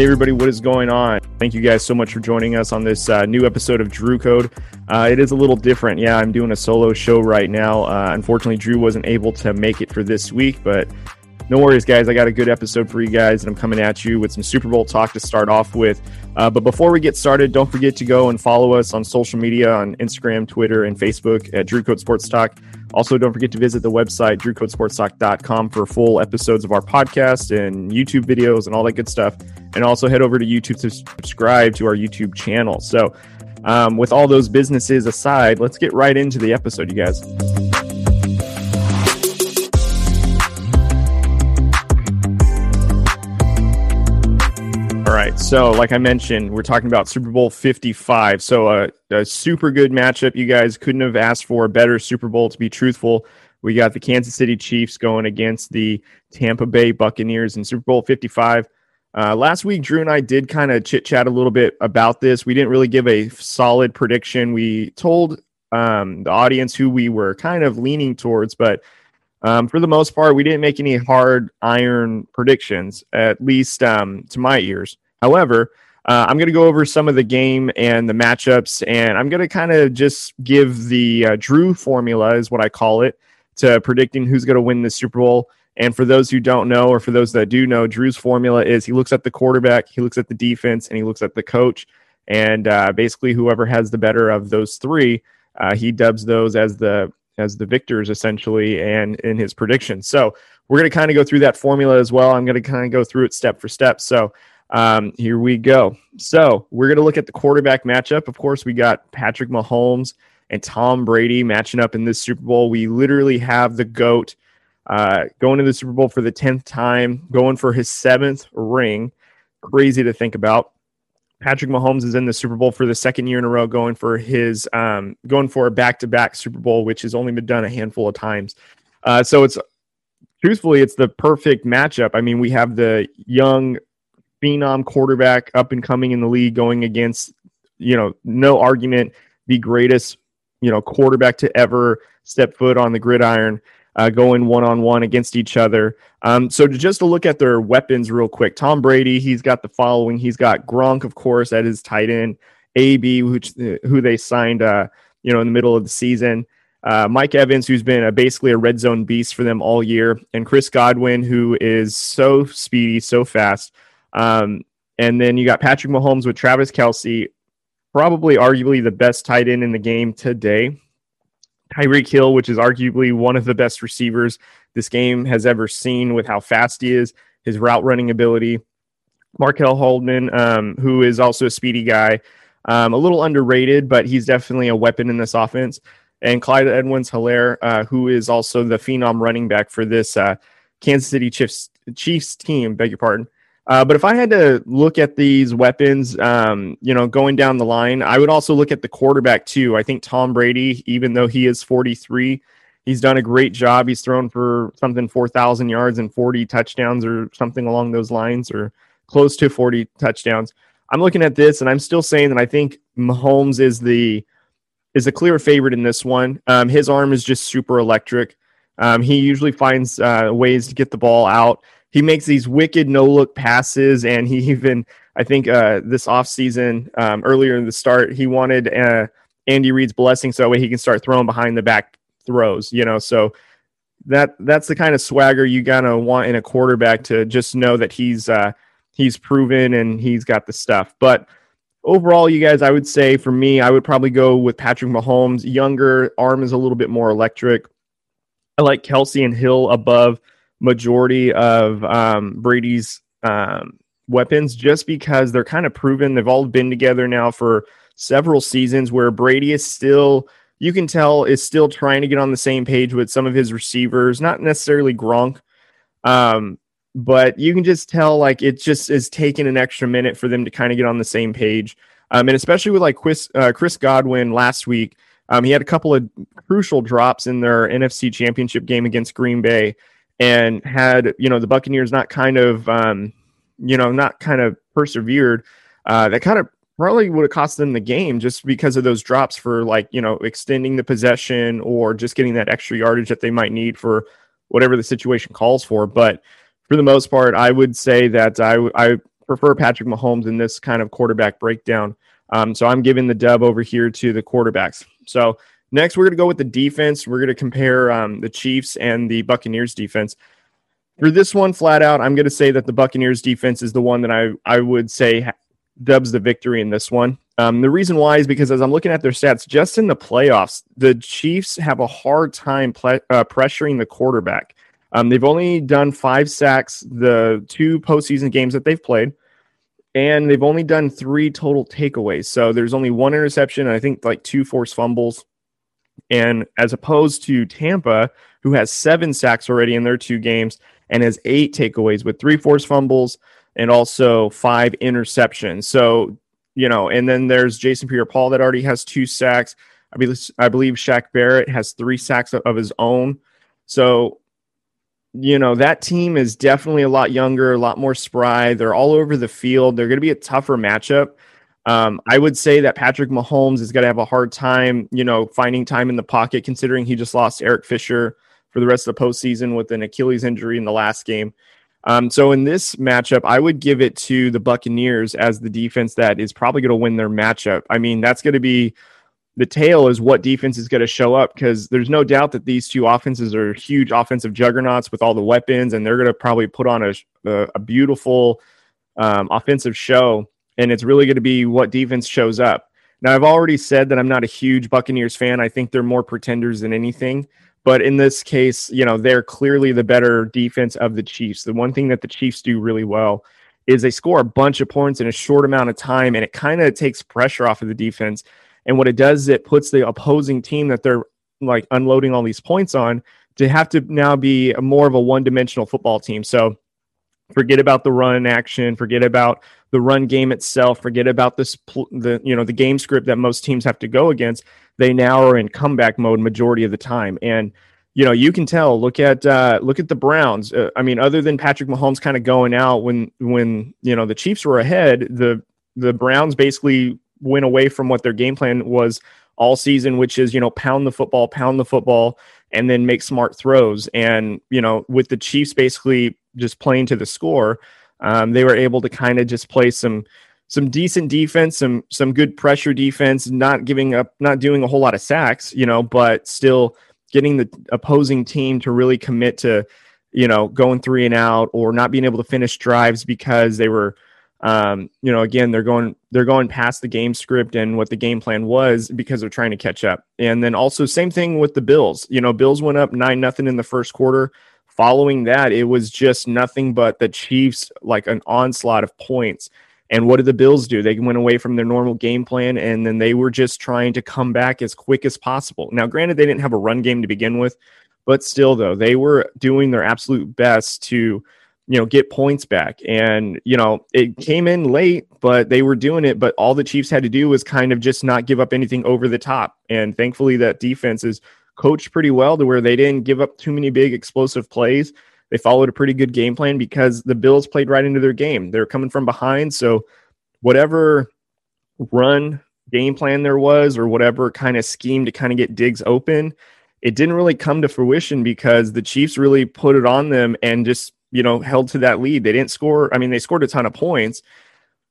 Hey, everybody, what is going on? Thank you guys so much for joining us on this uh, new episode of Drew Code. Uh, it is a little different. Yeah, I'm doing a solo show right now. Uh, unfortunately, Drew wasn't able to make it for this week, but no worries, guys. I got a good episode for you guys, and I'm coming at you with some Super Bowl talk to start off with. Uh, but before we get started, don't forget to go and follow us on social media on Instagram, Twitter, and Facebook at Drew Code Sports Talk. Also, don't forget to visit the website, drewcodesportstalk.com, for full episodes of our podcast and YouTube videos and all that good stuff. And also head over to YouTube to subscribe to our YouTube channel. So, um, with all those businesses aside, let's get right into the episode, you guys. Right. So, like I mentioned, we're talking about Super Bowl 55. So, a super good matchup. You guys couldn't have asked for a better Super Bowl, to be truthful. We got the Kansas City Chiefs going against the Tampa Bay Buccaneers in Super Bowl 55. Uh, last week, Drew and I did kind of chit chat a little bit about this. We didn't really give a solid prediction. We told um, the audience who we were kind of leaning towards, but um, for the most part, we didn't make any hard iron predictions, at least um, to my ears. However, uh, I'm going to go over some of the game and the matchups, and I'm going to kind of just give the uh, Drew formula, is what I call it, to predicting who's going to win the Super Bowl. And for those who don't know, or for those that do know, Drew's formula is he looks at the quarterback, he looks at the defense, and he looks at the coach. And uh, basically, whoever has the better of those three, uh, he dubs those as the as the victors essentially and in his prediction. So we're going to kind of go through that formula as well. I'm going to kind of go through it step for step. So um, here we go. So we're going to look at the quarterback matchup. Of course, we got Patrick Mahomes and Tom Brady matching up in this Super Bowl. We literally have the GOAT uh, going to the Super Bowl for the 10th time, going for his seventh ring. Crazy to think about. Patrick Mahomes is in the Super Bowl for the second year in a row, going for his um, going for a back to back Super Bowl, which has only been done a handful of times. Uh, so it's truthfully, it's the perfect matchup. I mean, we have the young phenom quarterback up and coming in the league going against, you know, no argument, the greatest, you know, quarterback to ever step foot on the gridiron uh, going one on one against each other. Um, so to just to look at their weapons real quick, Tom Brady, he's got the following. He's got Gronk, of course, at his tight end. AB, which who they signed, uh, you know, in the middle of the season. Uh, Mike Evans, who's been a, basically a red zone beast for them all year, and Chris Godwin, who is so speedy, so fast. Um, and then you got Patrick Mahomes with Travis Kelce, probably arguably the best tight end in the game today. Tyreek Hill, which is arguably one of the best receivers this game has ever seen with how fast he is, his route running ability. Mecole Hardman, um, who is also a speedy guy, um, a little underrated, but he's definitely a weapon in this offense. And Clyde Edwards Helaire, uh, who is also the phenom running back for this uh, Kansas City Chiefs, Chiefs team, beg your pardon. Uh, but if I had to look at these weapons, um, you know, going down the line, I would also look at the quarterback too. I think Tom Brady, even though he is 43, he's done a great job. He's thrown for something 4,000 yards and 40 touchdowns or something along those lines, or close to 40 touchdowns. I'm looking at this and I'm still saying that I think Mahomes is the is a clear favorite in this one. Um, his arm is just super electric. Um, he usually finds uh, ways to get the ball out he makes these wicked no look passes, and he even I think uh, this offseason, um, earlier in the start, he wanted uh, Andy Reid's blessing so that way he can start throwing behind the back throws. You know, so that that's the kind of swagger you gotta want in a quarterback to just know that he's uh, he's proven and he's got the stuff. But overall, you guys, I would say for me, I would probably go with Patrick Mahomes. Younger arm is a little bit more electric. I like Kelce and Hill above majority of um, Brady's um, weapons just because they're kind of proven. They've all been together now for several seasons where Brady is still, you can tell, is still trying to get on the same page with some of his receivers, not necessarily Gronk. Um, but you can just tell like it just is taking an extra minute for them to kind of get on the same page. Um, and especially with like Chris, uh, Chris Godwin last week, um, he had a couple of crucial drops in their NFC championship game against Green Bay and had you know the Buccaneers not kind of um, you know not kind of persevered, uh, that kind of probably would have cost them the game just because of those drops for like you know extending the possession or just getting that extra yardage that they might need for whatever the situation calls for. But for the most part, I would say that I I prefer Patrick Mahomes in this kind of quarterback breakdown. Um, so I'm giving the dub over here to the quarterbacks. So next, we're going to go with the defense. We're going to compare um, the Chiefs and the Buccaneers defense. For this one, flat out, I'm going to say that the Buccaneers defense is the one that I, I would say dubs the victory in this one. Um, the reason why is because as I'm looking at their stats, just in the playoffs, the Chiefs have a hard time ple- uh, pressuring the quarterback. Um, they've only done five sacks the two postseason games that they've played, and they've only done three total takeaways. So there's only one interception, and I think like two forced fumbles. And as opposed to Tampa, who has seven sacks already in their two games and has eight takeaways with three forced fumbles and also five interceptions. So you know, and then there's Jason Pierre-Paul that already has two sacks. I believe I believe Shaq Barrett has three sacks of his own. So, you know, that team is definitely a lot younger, a lot more spry. They're all over the field. They're going to be a tougher matchup. Um, I would say that Patrick Mahomes is going to have a hard time, you know, finding time in the pocket, considering he just lost Eric Fisher for the rest of the postseason with an Achilles injury in the last game. Um, so in this matchup, I would give it to the Buccaneers as the defense that is probably going to win their matchup. I mean, that's going to be the tail is what defense is going to show up because there's no doubt that these two offenses are huge offensive juggernauts with all the weapons, and they're going to probably put on a, a, a beautiful um, offensive show. And it's really going to be what defense shows up. Now, I've already said that I'm not a huge Buccaneers fan. I think they're more pretenders than anything. But in this case, you know, they're clearly the better defense of the Chiefs. The one thing that the Chiefs do really well is they score a bunch of points in a short amount of time, and it kind of takes pressure off of the defense. And what it does is it puts the opposing team that they're like unloading all these points on to have to now be more of a one dimensional football team. So forget about the run action, forget about the run game itself, forget about this the you know the game script that most teams have to go against they now are in comeback mode majority of the time. And you know, you can tell. Look at uh, look at the Browns. Uh, I mean, other than Patrick Mahomes kind of going out when when you know the Chiefs were ahead, the the Browns basically went away from what their game plan was all season, which is you know pound the football, pound the football, and then make smart throws. And you know, with the Chiefs basically just playing to the score, um, they were able to kind of just play some some decent defense, some some good pressure defense, not giving up, not doing a whole lot of sacks, you know, but still getting the opposing team to really commit to, you know, going three and out or not being able to finish drives because they were, um, you know, again they're going they're going past the game script and what the game plan was because they're trying to catch up. And then also same thing with the Bills. You know, Bills went up nine nothing in the first quarter. Following that, it was just nothing but the Chiefs like an onslaught of points and what did the Bills do? They went away from their normal game plan and then they were just trying to come back as quick as possible. Now, granted, they didn't have a run game to begin with, but still, though, they were doing their absolute best to, you know, get points back. And, you know, it came in late, but they were doing it. But all the Chiefs had to do was kind of just not give up anything over the top. And thankfully, that defense is coached pretty well to where they didn't give up too many big explosive plays they followed a pretty good game plan because the Bills played right into their game. They're coming from behind. So, whatever run game plan there was, or whatever kind of scheme to kind of get Diggs open, it didn't really come to fruition because the Chiefs really put it on them and just, you know, held to that lead. They didn't score. I mean, they scored a ton of points,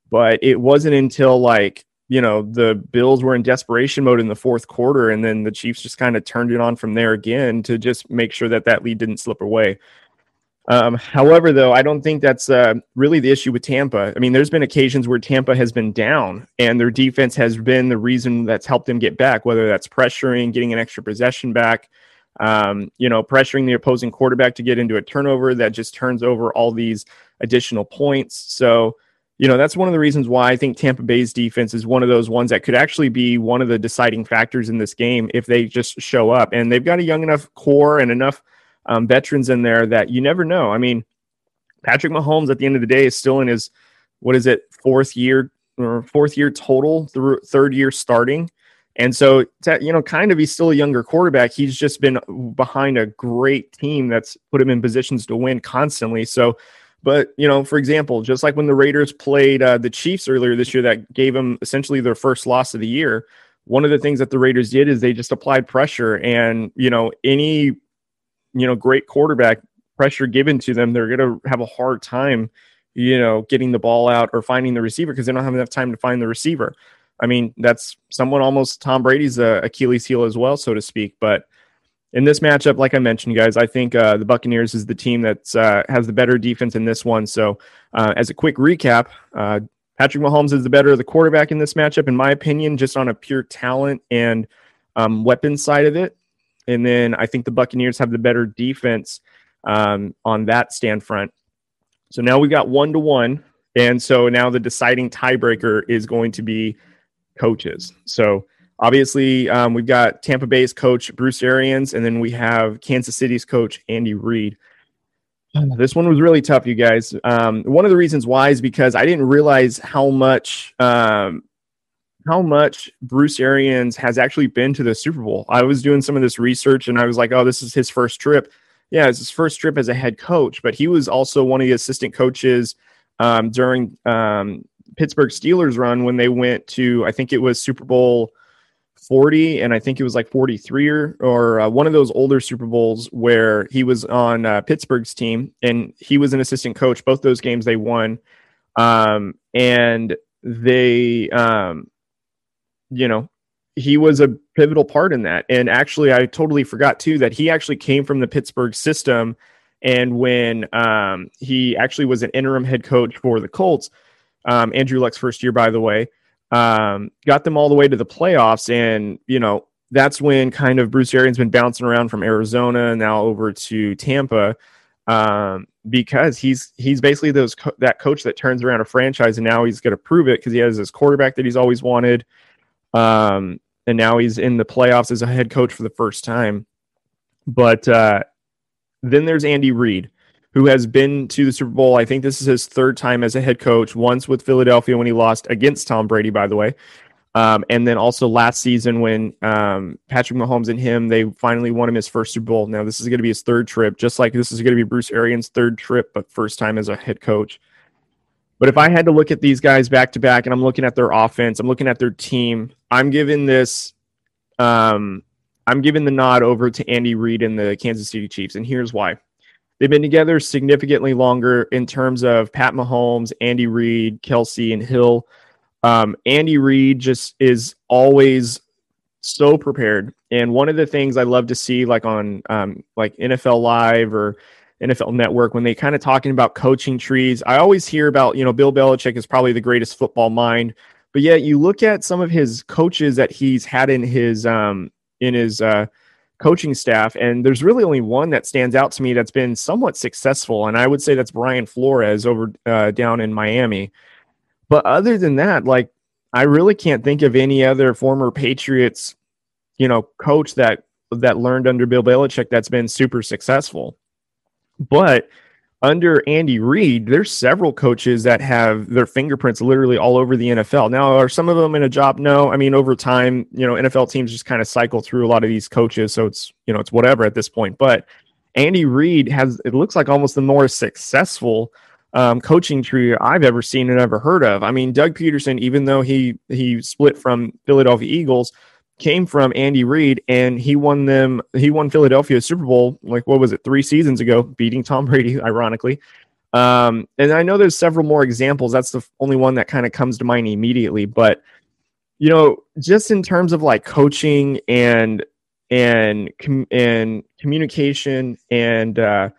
but it wasn't until like, you know, the Bills were in desperation mode in the fourth quarter, and then the Chiefs just kind of turned it on from there again to just make sure that that lead didn't slip away. Um, however, though, I don't think that's uh, really the issue with Tampa. I mean, there's been occasions where Tampa has been down and their defense has been the reason that's helped them get back, whether that's pressuring, getting an extra possession back, um, you know, pressuring the opposing quarterback to get into a turnover that just turns over all these additional points. So, you know, that's one of the reasons why I think Tampa Bay's defense is one of those ones that could actually be one of the deciding factors in this game if they just show up. And they've got a young enough core and enough – um, veterans in there that you never know. I mean, Patrick Mahomes at the end of the day is still in his what is it fourth year or fourth year total through third year starting. And so, you know, kind of he's still a younger quarterback. He's just been behind a great team that's put him in positions to win constantly. So, but, you know, for example, just like when the Raiders played uh, the Chiefs earlier this year, that gave them essentially their first loss of the year. One of the things that the Raiders did is they just applied pressure. And, you know, any you know, great quarterback pressure given to them, they're going to have a hard time, you know, getting the ball out or finding the receiver because they don't have enough time to find the receiver. I mean, that's someone almost Tom Brady's uh, Achilles heel as well, so to speak. But in this matchup, like I mentioned, guys, I think uh, the Buccaneers is the team that uh, has the better defense in this one. So, uh, as a quick recap, uh, Patrick Mahomes is the better of the quarterback in this matchup, in my opinion, just on a pure talent and um, weapon side of it. And then I think the Buccaneers have the better defense um, on that stand front. So now we've got one to one. And so now the deciding tiebreaker is going to be coaches. So obviously, um, we've got Tampa Bay's coach, Bruce Arians, and then we have Kansas City's coach, Andy Reid. This one was really tough, you guys. Um, one of the reasons why is because I didn't realize how much um, how much Bruce Arians has actually been to the Super Bowl. I was doing some of this research and I was like, oh, this is his first trip. Yeah, it's his first trip as a head coach, but he was also one of the assistant coaches um, during um, Pittsburgh Steelers run when they went to, I think it was Super Bowl 40, and I think it was like 43 or, or uh, one of those older Super Bowls where he was on uh, Pittsburgh's team and he was an assistant coach. Both those games they won. Um, and they, um, you know, he was a pivotal part in that. And actually, I totally forgot too that he actually came from the Pittsburgh system. And when um, he actually was an interim head coach for the Colts, um, Andrew Luck's first year, by the way, um, got them all the way to the playoffs. And, you know, that's when kind of Bruce Arians been bouncing around from Arizona now over to Tampa um, because he's he's basically those co- that coach that turns around a franchise and now he's going to prove it because he has his quarterback that he's always wanted. Um, and now he's in the playoffs as a head coach for the first time. But uh, then there's Andy Reid, who has been to the Super Bowl. I think this is his third time as a head coach, once with Philadelphia when he lost against Tom Brady, by the way. Um, and then also last season when um, Patrick Mahomes and him, they finally won him his first Super Bowl. Now, this is going to be his third trip, just like this is going to be Bruce Arians' third trip, but first time as a head coach. But if I had to look at these guys back to back and I'm looking at their offense, I'm looking at their team, I'm giving this um I'm giving the nod over to Andy Reid and the Kansas City Chiefs. And here's why. They've been together significantly longer in terms of Pat Mahomes, Andy Reid, Kelce, and Hill. Um, Andy Reid just is always so prepared. And one of the things I love to see, like on um, like NFL Live or NFL Network when they kind of talking about coaching trees. I always hear about, you know, Bill Belichick is probably the greatest football mind, but yet you look at some of his coaches that he's had in his um in his uh coaching staff and there's really only one that stands out to me that's been somewhat successful and I would say that's Brian Flores over uh, down in Miami. But other than that, like I really can't think of any other former Patriots, you know, coach that that learned under Bill Belichick that's been super successful. But under Andy Reid, there's several coaches that have their fingerprints literally all over the NFL. Now, are some of them in a job? No. I mean, over time, you know, NFL teams just kind of cycle through a lot of these coaches, so it's you know it's whatever at this point. But Andy Reid has it looks like almost the more successful um, coaching tree I've ever seen and ever heard of. I mean, Doug Pederson, even though he he split from Philadelphia Eagles, came from Andy Reid, and he won them. He won Philadelphia Super Bowl like what was it three seasons ago, beating Tom Brady, ironically. Um, and I know there's several more examples. That's the only one that kind of comes to mind immediately. But you know, just in terms of like coaching and and com- and communication and uh,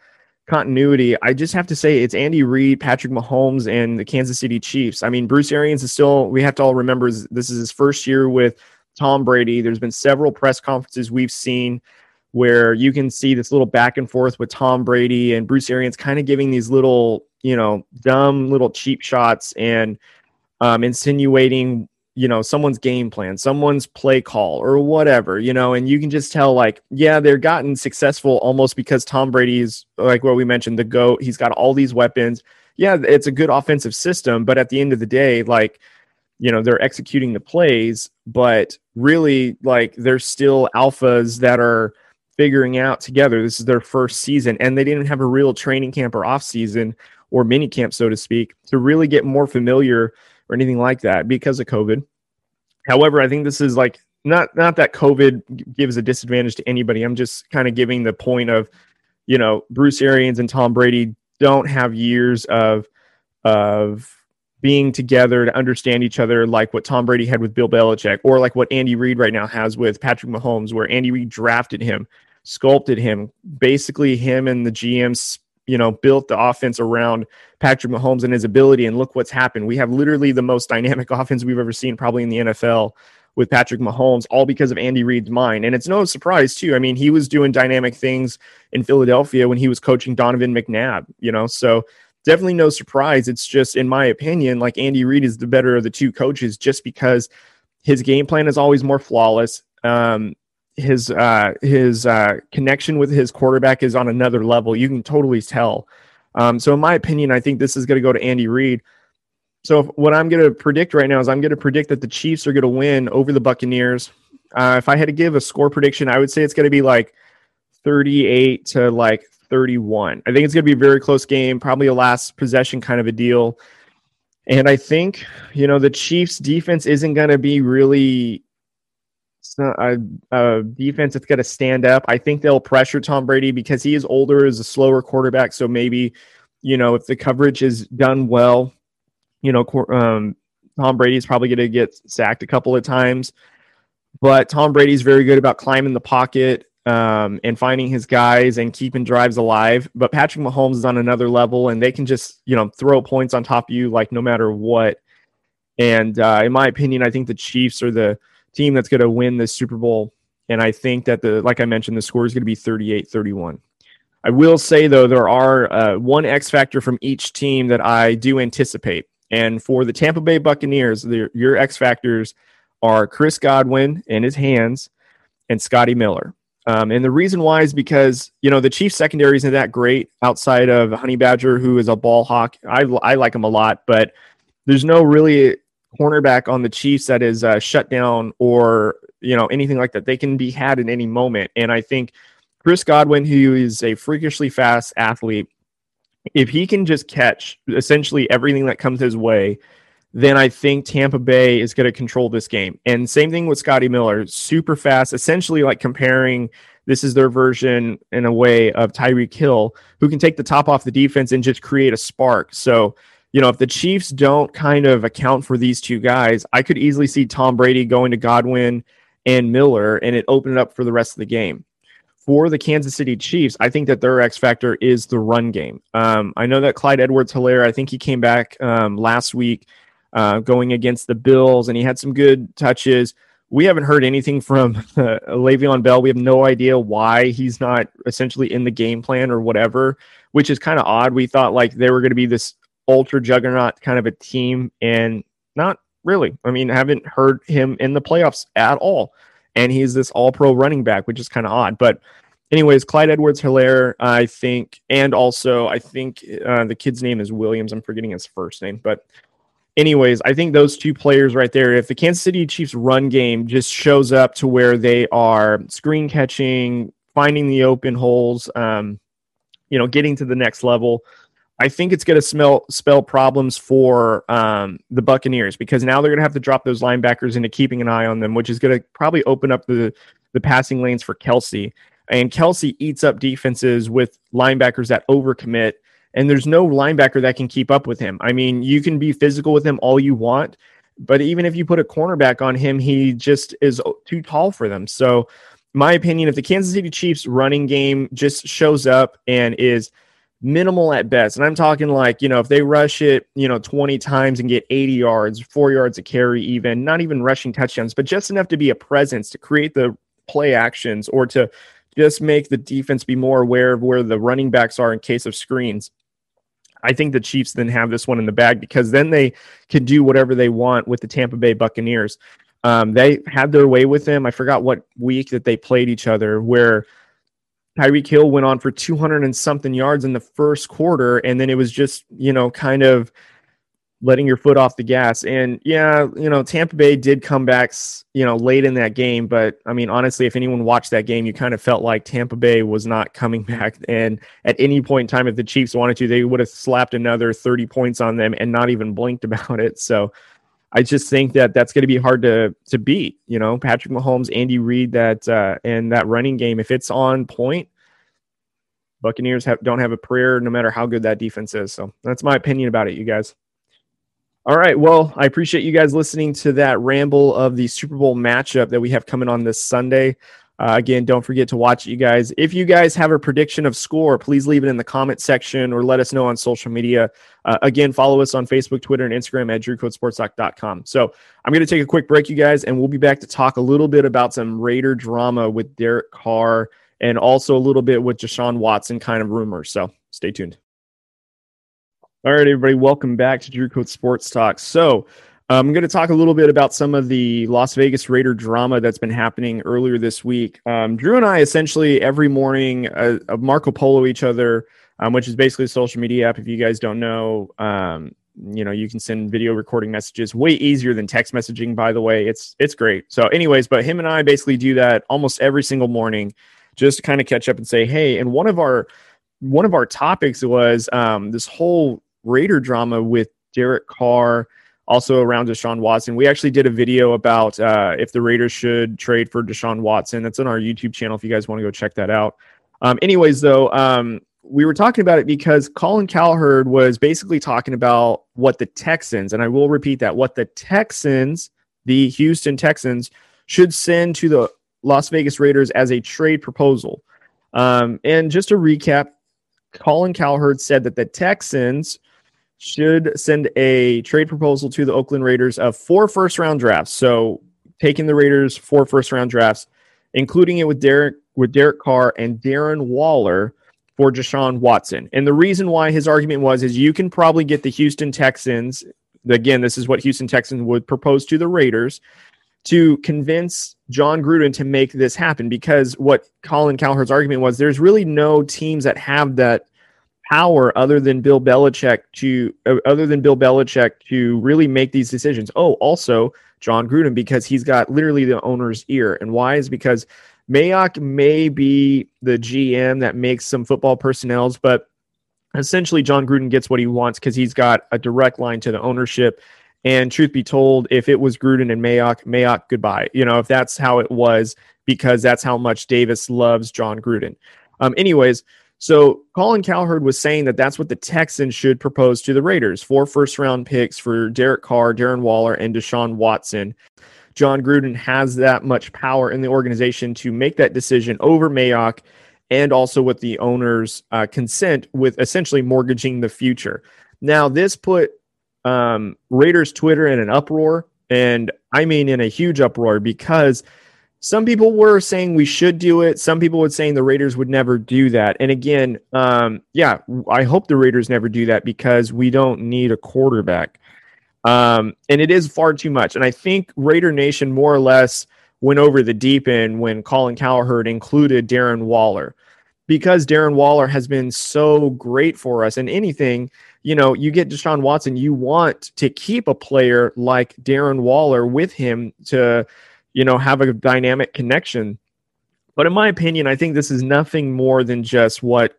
continuity, I just have to say it's Andy Reid, Patrick Mahomes, and the Kansas City Chiefs. I mean, Bruce Arians is still. We have to all remember this is his first year with Tom Brady. There's been several press conferences we've seen where you can see this little back and forth with Tom Brady and Bruce Arians kind of giving these little, you know, dumb little cheap shots and um, insinuating, you know, someone's game plan, someone's play call or whatever, you know, and you can just tell like, yeah, they're gotten successful almost because Tom Brady is like what we mentioned, the GOAT. He's got all these weapons. Yeah, it's a good offensive system, but at the end of the day, like, you know they're executing the plays but really like they're still alphas that are figuring out together. This is their first season and they didn't have a real training camp or off season or mini camp so to speak to really get more familiar or anything like that because of covid. However i think this is like not not that covid gives a disadvantage to anybody. I'm just kind of giving the point of you know bruce arians and tom brady don't have years of of being together to understand each other, like what Tom Brady had with Bill Belichick, or like what Andy Reid right now has with Patrick Mahomes, where Andy Reid drafted him, sculpted him, basically him and the GMs, you know, built the offense around Patrick Mahomes and his ability. And look what's happened. We have literally the most dynamic offense we've ever seen, probably in the NFL with Patrick Mahomes, all because of Andy Reid's mind. And it's no surprise, too. I mean, he was doing dynamic things in Philadelphia when he was coaching Donovan McNabb, you know, so definitely no surprise. It's just, in my opinion, like Andy Reid is the better of the two coaches just because his game plan is always more flawless. Um, his uh, his uh, connection with his quarterback is on another level. You can totally tell. Um, so, in my opinion, I think this is going to go to Andy Reid. So, what I'm going to predict right now is I'm going to predict that the Chiefs are going to win over the Buccaneers. Uh, if I had to give a score prediction, I would say it's going to be like 38 to like 31. I think it's going to be a very close game, probably a last possession kind of a deal. And I think, you know, the Chiefs defense isn't going to be really a, a, defense that's going to stand up. I think they'll pressure Tom Brady because he is older, is a slower quarterback. So maybe, you know, if the coverage is done well, you know, um, Tom Brady is probably going to get sacked a couple of times. But Tom Brady's very good about climbing the pocket um, and finding his guys and keeping drives alive. But Patrick Mahomes is on another level, and they can just you know throw points on top of you like no matter what. And uh, in my opinion, I think the Chiefs are the team that's going to win the Super Bowl. And I think that the like I mentioned, the score is going to be 38-31. I will say though, there are uh, one X factor from each team that I do anticipate. And for the Tampa Bay Buccaneers, your X factors are Chris Godwin and his hands and Scotty Miller. Um, and the reason why is because you know the Chiefs secondary isn't that great outside of Honey Badger, who is a ball hawk. I I like him a lot, but there's no really cornerback on the Chiefs that is uh, shut down or you know anything like that. They can be had in any moment, and I think Chris Godwin, who is a freakishly fast athlete, if he can just catch essentially everything that comes his way then I think Tampa Bay is going to control this game. And same thing with Scotty Miller, super fast, essentially like comparing this is their version in a way of Tyreek Hill, who can take the top off the defense and just create a spark. So, you know, if the Chiefs don't kind of account for these two guys, I could easily see Tom Brady going to Godwin and Miller and it opened up for the rest of the game. For the Kansas City Chiefs, I think that their X factor is the run game. Um, I know that Clyde Edwards Helaire, I think he came back um, last week uh, going against the Bills, and he had some good touches. We haven't heard anything from uh, Le'Veon Bell. We have no idea why he's not essentially in the game plan or whatever, which is kind of odd. We thought like they were going to be this ultra juggernaut kind of a team, and not really. I mean, haven't heard him in the playoffs at all. And he's this all pro running back, which is kind of odd. But, anyways, Clyde Edwards Helaire, I think, and also I think uh, the kid's name is Williams. I'm forgetting his first name, but anyways, I think those two players right there, if the Kansas City Chiefs run game just shows up to where they are screen catching, finding the open holes, um, you know, getting to the next level, I think it's going to smell spell problems for um, the Buccaneers because now they're going to have to drop those linebackers into keeping an eye on them, which is going to probably open up the the passing lanes for Kelce. And Kelce eats up defenses with linebackers that overcommit and there's no linebacker that can keep up with him. I mean, you can be physical with him all you want, but even if you put a cornerback on him, he just is too tall for them. So, my opinion, if the Kansas City Chiefs running game just shows up and is minimal at best, and I'm talking like, you know, if they rush it, you know, 20 times and get 80 yards, four yards a carry, even not even rushing touchdowns, but just enough to be a presence to create the play actions or to just make the defense be more aware of where the running backs are in case of screens. I think the Chiefs then have this one in the bag because then they can do whatever they want with the Tampa Bay Buccaneers. Um, they had their way with them. I forgot what week that they played each other where Tyreek Hill went on for 200 and something yards in the first quarter. And then it was just, you know, kind of letting your foot off the gas. And yeah, you know, Tampa Bay did come back, you know, late in that game. But I mean, honestly, if anyone watched that game, you kind of felt like Tampa Bay was not coming back. And at any point in time, if the Chiefs wanted to, they would have slapped another 30 points on them and not even blinked about it. So I just think that that's going to be hard to to beat. You know, Patrick Mahomes, Andy Reid, that uh, and that running game, if it's on point, Buccaneers have, don't have a prayer no matter how good that defense is. So that's my opinion about it, you guys. All right. Well, I appreciate you guys listening to that ramble of the Super Bowl matchup that we have coming on this Sunday. Uh, again, don't forget to watch it, you guys. If you guys have a prediction of score, please leave it in the comment section or let us know on social media. Uh, again, follow us on Facebook, Twitter, and Instagram at drewcodesportstalk.com. So I'm going to take a quick break, you guys, and we'll be back to talk a little bit about some Raider drama with Derek Carr and also a little bit with Deshaun Watson kind of rumors. So stay tuned. All right, everybody, welcome back to Drew Code Sports Talk. So, I'm going to talk a little bit about some of the Las Vegas Raider drama that's been happening earlier this week. Um, Drew and I essentially every morning uh, Marco Polo each other, um, which is basically a social media app. If you guys don't know, um, you know you can send video recording messages way easier than text messaging. By the way, it's it's great. So, anyways, but him and I basically do that almost every single morning, just to kind of catch up and say, hey. And one of our one of our topics was um, this whole Raider drama with Derek Carr, also around Deshaun Watson. We actually did a video about uh, if the Raiders should trade for Deshaun Watson. That's on our YouTube channel if you guys want to go check that out. Um, anyways, though, um, we were talking about it because Colin Cowherd was basically talking about what the Texans, and I will repeat that, what the Texans, the Houston Texans, should send to the Las Vegas Raiders as a trade proposal. Um, and just to recap, Colin Cowherd said that the Texans should send a trade proposal to the Oakland Raiders of four first round drafts. So taking the Raiders four first round drafts, including it with Derek with Derek Carr and Darren Waller for Deshaun Watson. And the reason why his argument was is you can probably get the Houston Texans. Again, this is what Houston Texans would propose to the Raiders to convince Jon Gruden to make this happen because what Colin Cowherd's argument was there's really no teams that have that power other than Bill Belichick to uh, other than Bill Belichick to really make these decisions. Oh, also Jon Gruden because he's got literally the owner's ear. And why is because Mayock may be the GM that makes some football personnels, but essentially Jon Gruden gets what he wants because he's got a direct line to the ownership. And truth be told, if it was Gruden and Mayock, Mayock goodbye. You know, if that's how it was, because that's how much Davis loves Jon Gruden. Um, anyways, so Colin Cowherd was saying that that's what the Texans should propose to the Raiders: four first round picks for Derek Carr, Darren Waller, and Deshaun Watson. Jon Gruden has that much power in the organization to make that decision over Mayock and also with the owner's uh, consent with essentially mortgaging the future. Now, this put um, Raiders Twitter in an uproar, and I mean in a huge uproar because – some people were saying we should do it. Some people were saying the Raiders would never do that. And again, um, yeah, I hope the Raiders never do that because we don't need a quarterback. Um, and it is far too much. And I think Raider Nation more or less went over the deep end when Colin Cowherd included Darren Waller because Darren Waller has been so great for us. And anything, you know, you get Deshaun Watson, you want to keep a player like Darren Waller with him to you know, have a dynamic connection. But in my opinion, I think this is nothing more than just what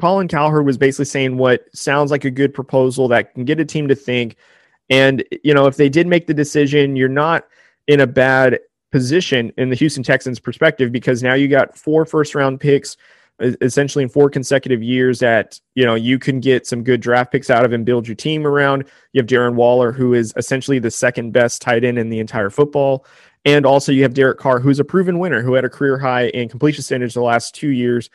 Colin Cowherd was basically saying what sounds like a good proposal that can get a team to think. And, you know, if they did make the decision, you're not in a bad position in the Houston Texans perspective because now you got four first round picks essentially in four consecutive years that you know you can get some good draft picks out of and build your team around. You have Darren Waller, who is essentially the second best tight end in the entire football. And also, you have Derek Carr, who's a proven winner, who had a career high in completion percentage the last two years,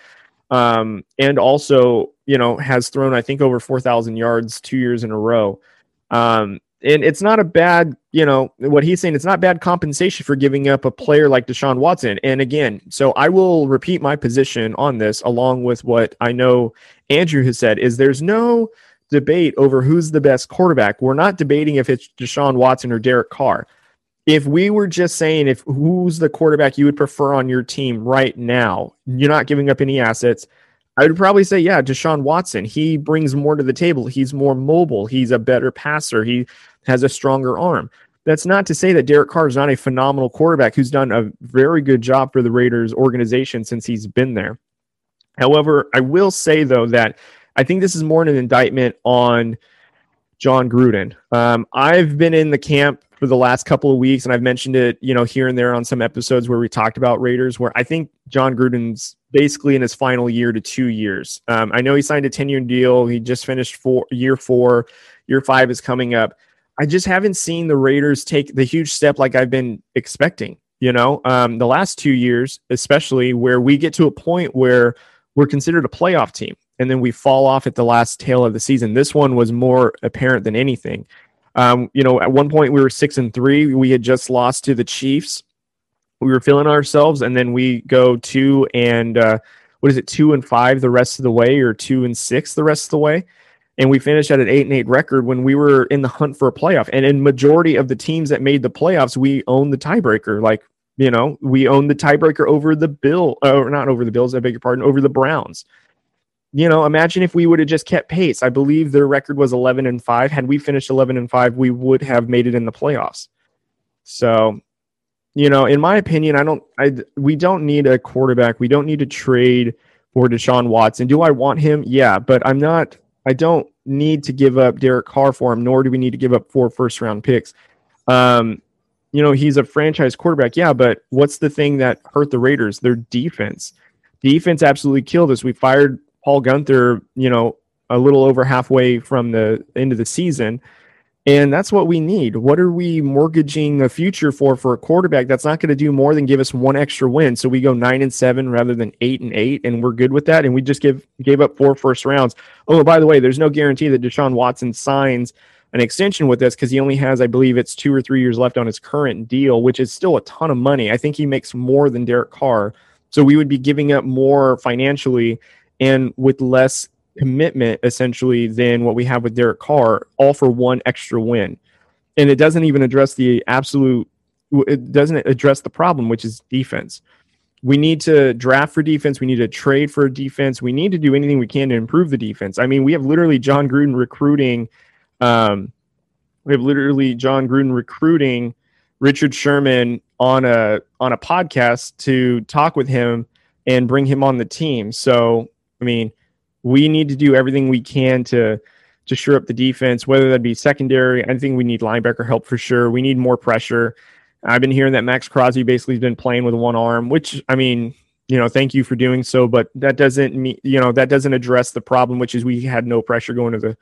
um, and also, you know, has thrown I think over four thousand yards two years in a row. Um, and it's not a bad, you know, what he's saying. It's not bad compensation for giving up a player like Deshaun Watson. And again, so I will repeat my position on this, along with what I know Andrew has said. Is there's no debate over who's the best quarterback. We're not debating if it's Deshaun Watson or Derek Carr if we were just saying if who's the quarterback you would prefer on your team right now, you're not giving up any assets. I would probably say, yeah, Deshaun Watson. He brings more to the table. He's more mobile. He's a better passer. He has a stronger arm. That's not to say that Derek Carr is not a phenomenal quarterback who's done a very good job for the Raiders organization since he's been there. However, I will say though that I think this is more an indictment on Jon Gruden. Um, I've been in the camp for the last couple of weeks, and I've mentioned it, you know, here and there on some episodes where we talked about Raiders, where I think Jon Gruden's basically in his final year to two years. Um, I know he signed a 10 year deal. He just finished four, year four. Year five is coming up. I just haven't seen the Raiders take the huge step like I've been expecting. You know, um, the last two years, especially where we get to a point where we're considered a playoff team and then we fall off at the last tail of the season. This one was more apparent than anything. Um, you know, at one point we were six and three. We had just lost to the Chiefs. We were feeling ourselves, and then we go two and uh, what is it, two and five the rest of the way, or two and six the rest of the way, and we finished at an eight and eight record when we were in the hunt for a playoff. And in majority of the teams that made the playoffs, we owned the tiebreaker. Like you know, we owned the tiebreaker over the Bill, or not over the Bills. I beg your pardon, over the Browns you know, imagine if we would have just kept pace. I believe their record was 11 and 5. Had we finished 11 and 5, we would have made it in the playoffs. So, you know, in my opinion, I don't I we don't need a quarterback. We don't need to trade for Deshaun Watson. Do I want him? Yeah, but I'm not I don't need to give up Derek Carr for him, nor do we need to give up four first round picks. Um, you know, he's a franchise quarterback, yeah, but what's the thing that hurt the Raiders? Their defense. Defense absolutely killed us. We fired Paul Guenther, you know, a little over halfway from the end of the season. And that's what we need. What are we mortgaging the future for for a quarterback that's not going to do more than give us one extra win? So we go nine and seven rather than eight and eight, and we're good with that. And we just give gave up four first rounds. Oh, by the way, there's no guarantee that Deshaun Watson signs an extension with us because he only has, I believe, it's two or three years left on his current deal, which is still a ton of money. I think he makes more than Derek Carr. So we would be giving up more financially and with less commitment essentially than what we have with Derek Carr, all for one extra win. And it doesn't even address the absolute it doesn't address the problem, which is defense. We need to draft for defense. We need to trade for defense. We need to do anything we can to improve the defense. I mean, we have literally Jon Gruden recruiting. Um, we have literally Jon Gruden recruiting Richard Sherman on a on a podcast to talk with him and bring him on the team. So I mean, we need to do everything we can to to shore up the defense, whether that be secondary. I think we need linebacker help for sure. We need more pressure. I've been hearing that Maxx Crosby basically has been playing with one arm, which I mean, you know, thank you for doing so, but that doesn't mean you know that doesn't address the problem, which is we had no pressure going to the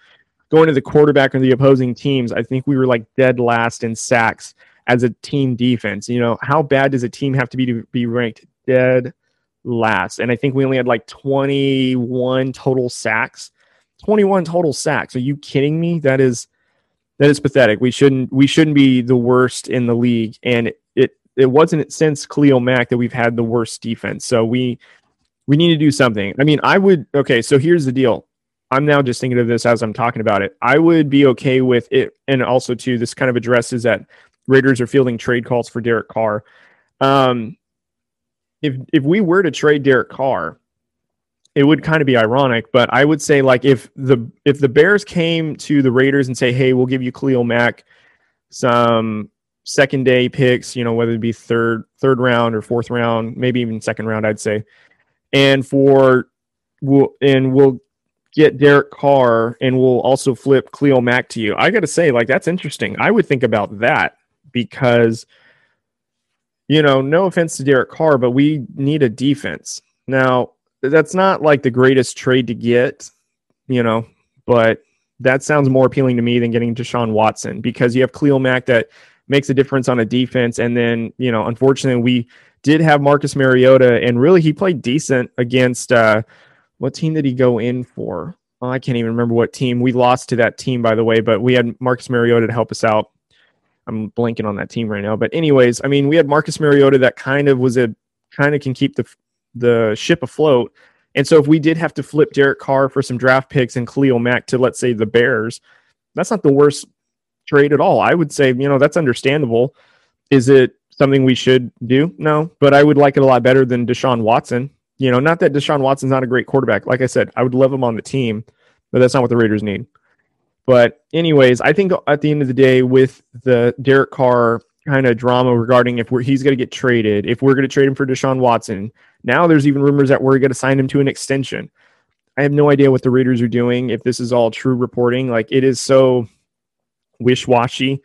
going to the quarterback or the opposing teams. I think we were like dead last in sacks as a team defense. You know, how bad does a team have to be to be ranked dead last. And I think we only had like 21 total sacks. 21 total sacks. Are you kidding me? That is that is pathetic. We shouldn't we shouldn't be the worst in the league. And it it, wasn't since Khalil Mack that we've had the worst defense. So we we need to do something. I mean, I would okay, so here's the deal. I'm now just thinking of this as I'm talking about it. I would be okay with it, and also too, this kind of addresses that Raiders are fielding trade calls for Derek Carr. Um, if if we were to trade Derek Carr, it would kind of be ironic, but I would say like if the if the Bears came to the Raiders and say, "Hey, we'll give you Khalil Mack some second day picks, you know, whether it be third third round or fourth round, maybe even second round, I'd say." And for we'll and we'll get Derek Carr and we'll also flip Khalil Mack to you. I got to say like that's interesting. I would think about that because you know, no offense to Derek Carr, but we need a defense. Now, that's not like the greatest trade to get, you know, but that sounds more appealing to me than getting Deshaun Watson because you have Khalil Mack that makes a difference on a defense. And then, you know, unfortunately, we did have Marcus Mariota, and really he played decent against uh, what team did he go in for? Oh, I can't even remember what team. We lost to that team, by the way, but we had Marcus Mariota to help us out. I'm blanking on that team right now. But anyways, I mean, we had Marcus Mariota that kind of was a kind of can keep the the ship afloat. And so if we did have to flip Derek Carr for some draft picks and Khalil Mack to let's say the Bears, that's not the worst trade at all. I would say, you know, that's understandable. Is it something we should do? No, but I would like it a lot better than Deshaun Watson. You know, not that Deshaun Watson's not a great quarterback. Like I said, I would love him on the team, but that's not what the Raiders need. But anyways, I think at the end of the day, with the Derek Carr kind of drama regarding if he's going to get traded, if we're going to trade him for Deshaun Watson, now there's even rumors that we're going to sign him to an extension. I have no idea what the Raiders are doing. If this is all true reporting, like it is so wish washy.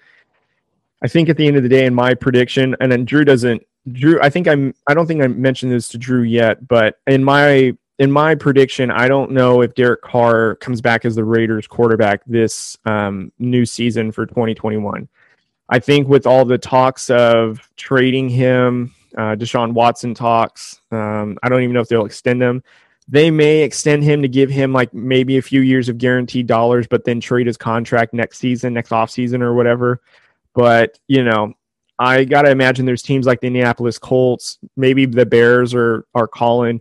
I think at the end of the day, in my prediction, and then Drew doesn't. Drew, I think I'm. I don't think I mentioned this to Drew yet, but in my in my prediction, I don't know if Derek Carr comes back as the Raiders quarterback this um, new season for 2021. I think with all the talks of trading him, uh, Deshaun Watson talks, um, I don't even know if they'll extend him. They may extend him to give him like maybe a few years of guaranteed dollars, but then trade his contract next season, next off season or whatever. But you know, I gotta imagine there's teams like the Indianapolis Colts, maybe the Bears are are calling.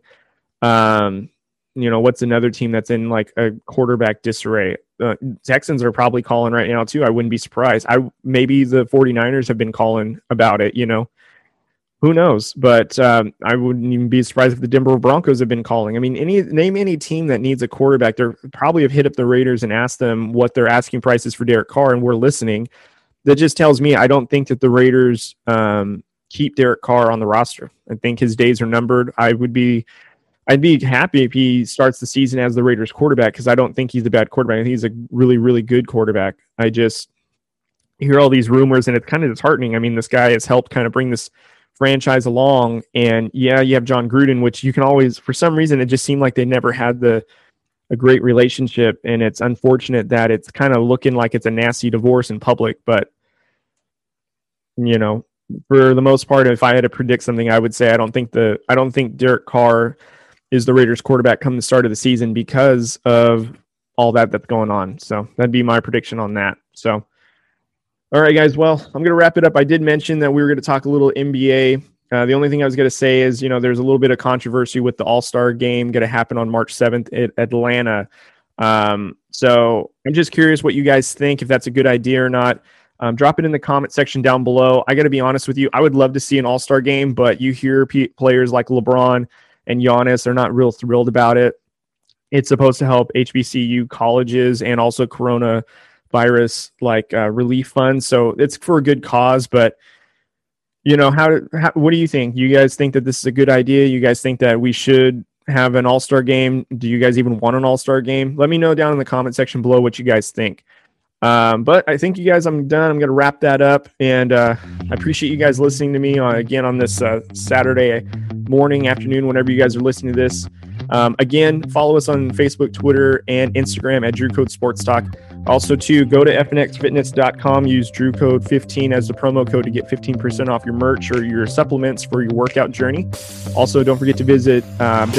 Um, you know, what's another team that's in like a quarterback disarray? Uh, Texans are probably calling right now too. I wouldn't be surprised. I maybe the 49ers have been calling about it, you know. Who knows? But um, I wouldn't even be surprised if the Denver Broncos have been calling. I mean, any name any team that needs a quarterback, they probably have hit up the Raiders and asked them what their asking prices for Derek Carr, and we're listening. That just tells me I don't think that the Raiders um, keep Derek Carr on the roster. I think his days are numbered. I would be I'd be happy if he starts the season as the Raiders quarterback because I don't think he's a bad quarterback. I think he's a really, really good quarterback. I just hear all these rumors and it's kind of disheartening. I mean, this guy has helped kind of bring this franchise along. And yeah, you have Jon Gruden, which you can always, for some reason, it just seemed like they never had the a great relationship. And it's unfortunate that it's kind of looking like it's a nasty divorce in public. But you know, for the most part, if I had to predict something, I would say I don't think the I don't think Derek Carr is the Raiders quarterback come the start of the season because of all that that's going on. So that'd be my prediction on that. So, all right, guys. Well, I'm going to wrap it up. I did mention that we were going to talk a little NBA. Uh, the only thing I was going to say is, you know, there's a little bit of controversy with the All Star game going to happen on March 7th at Atlanta. Um, so I'm just curious what you guys think, if that's a good idea or not. Um, drop it in the comment section down below. I got to be honest with you. I would love to see an All Star game, but you hear p- players like LeBron and Giannis are not real thrilled about it. It's supposed to help HBCU colleges and also coronavirus like uh, relief funds. So it's for a good cause, but you know how, how what do you think? You guys think that this is a good idea? You guys think that we should have an all-star game? Do you guys even want an all-star game? Let me know down in the comment section below what you guys think um, but I think you guys, I'm done. I'm going to wrap that up. And uh, I appreciate you guys listening to me on, again on this uh, Saturday morning, afternoon, whenever you guys are listening to this. Um, again, follow us on Facebook, Twitter, and Instagram at Drew Code Sports Talk. Also, to go to fnxfitness.com, use Drew Code 15 as the promo code to get 15% off your merch or your supplements for your workout journey. Also, don't forget to visit um,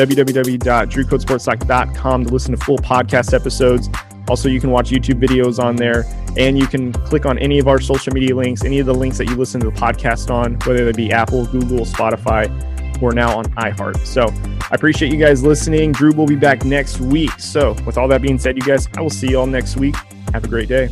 to listen to full podcast episodes also, you can watch YouTube videos on there, and you can click on any of our social media links, any of the links that you listen to the podcast on, whether they be Apple, Google, Spotify, or now on iHeart. So I appreciate you guys listening. Drew will be back next week. So, with all that being said, you guys, I will see you all next week. Have a great day.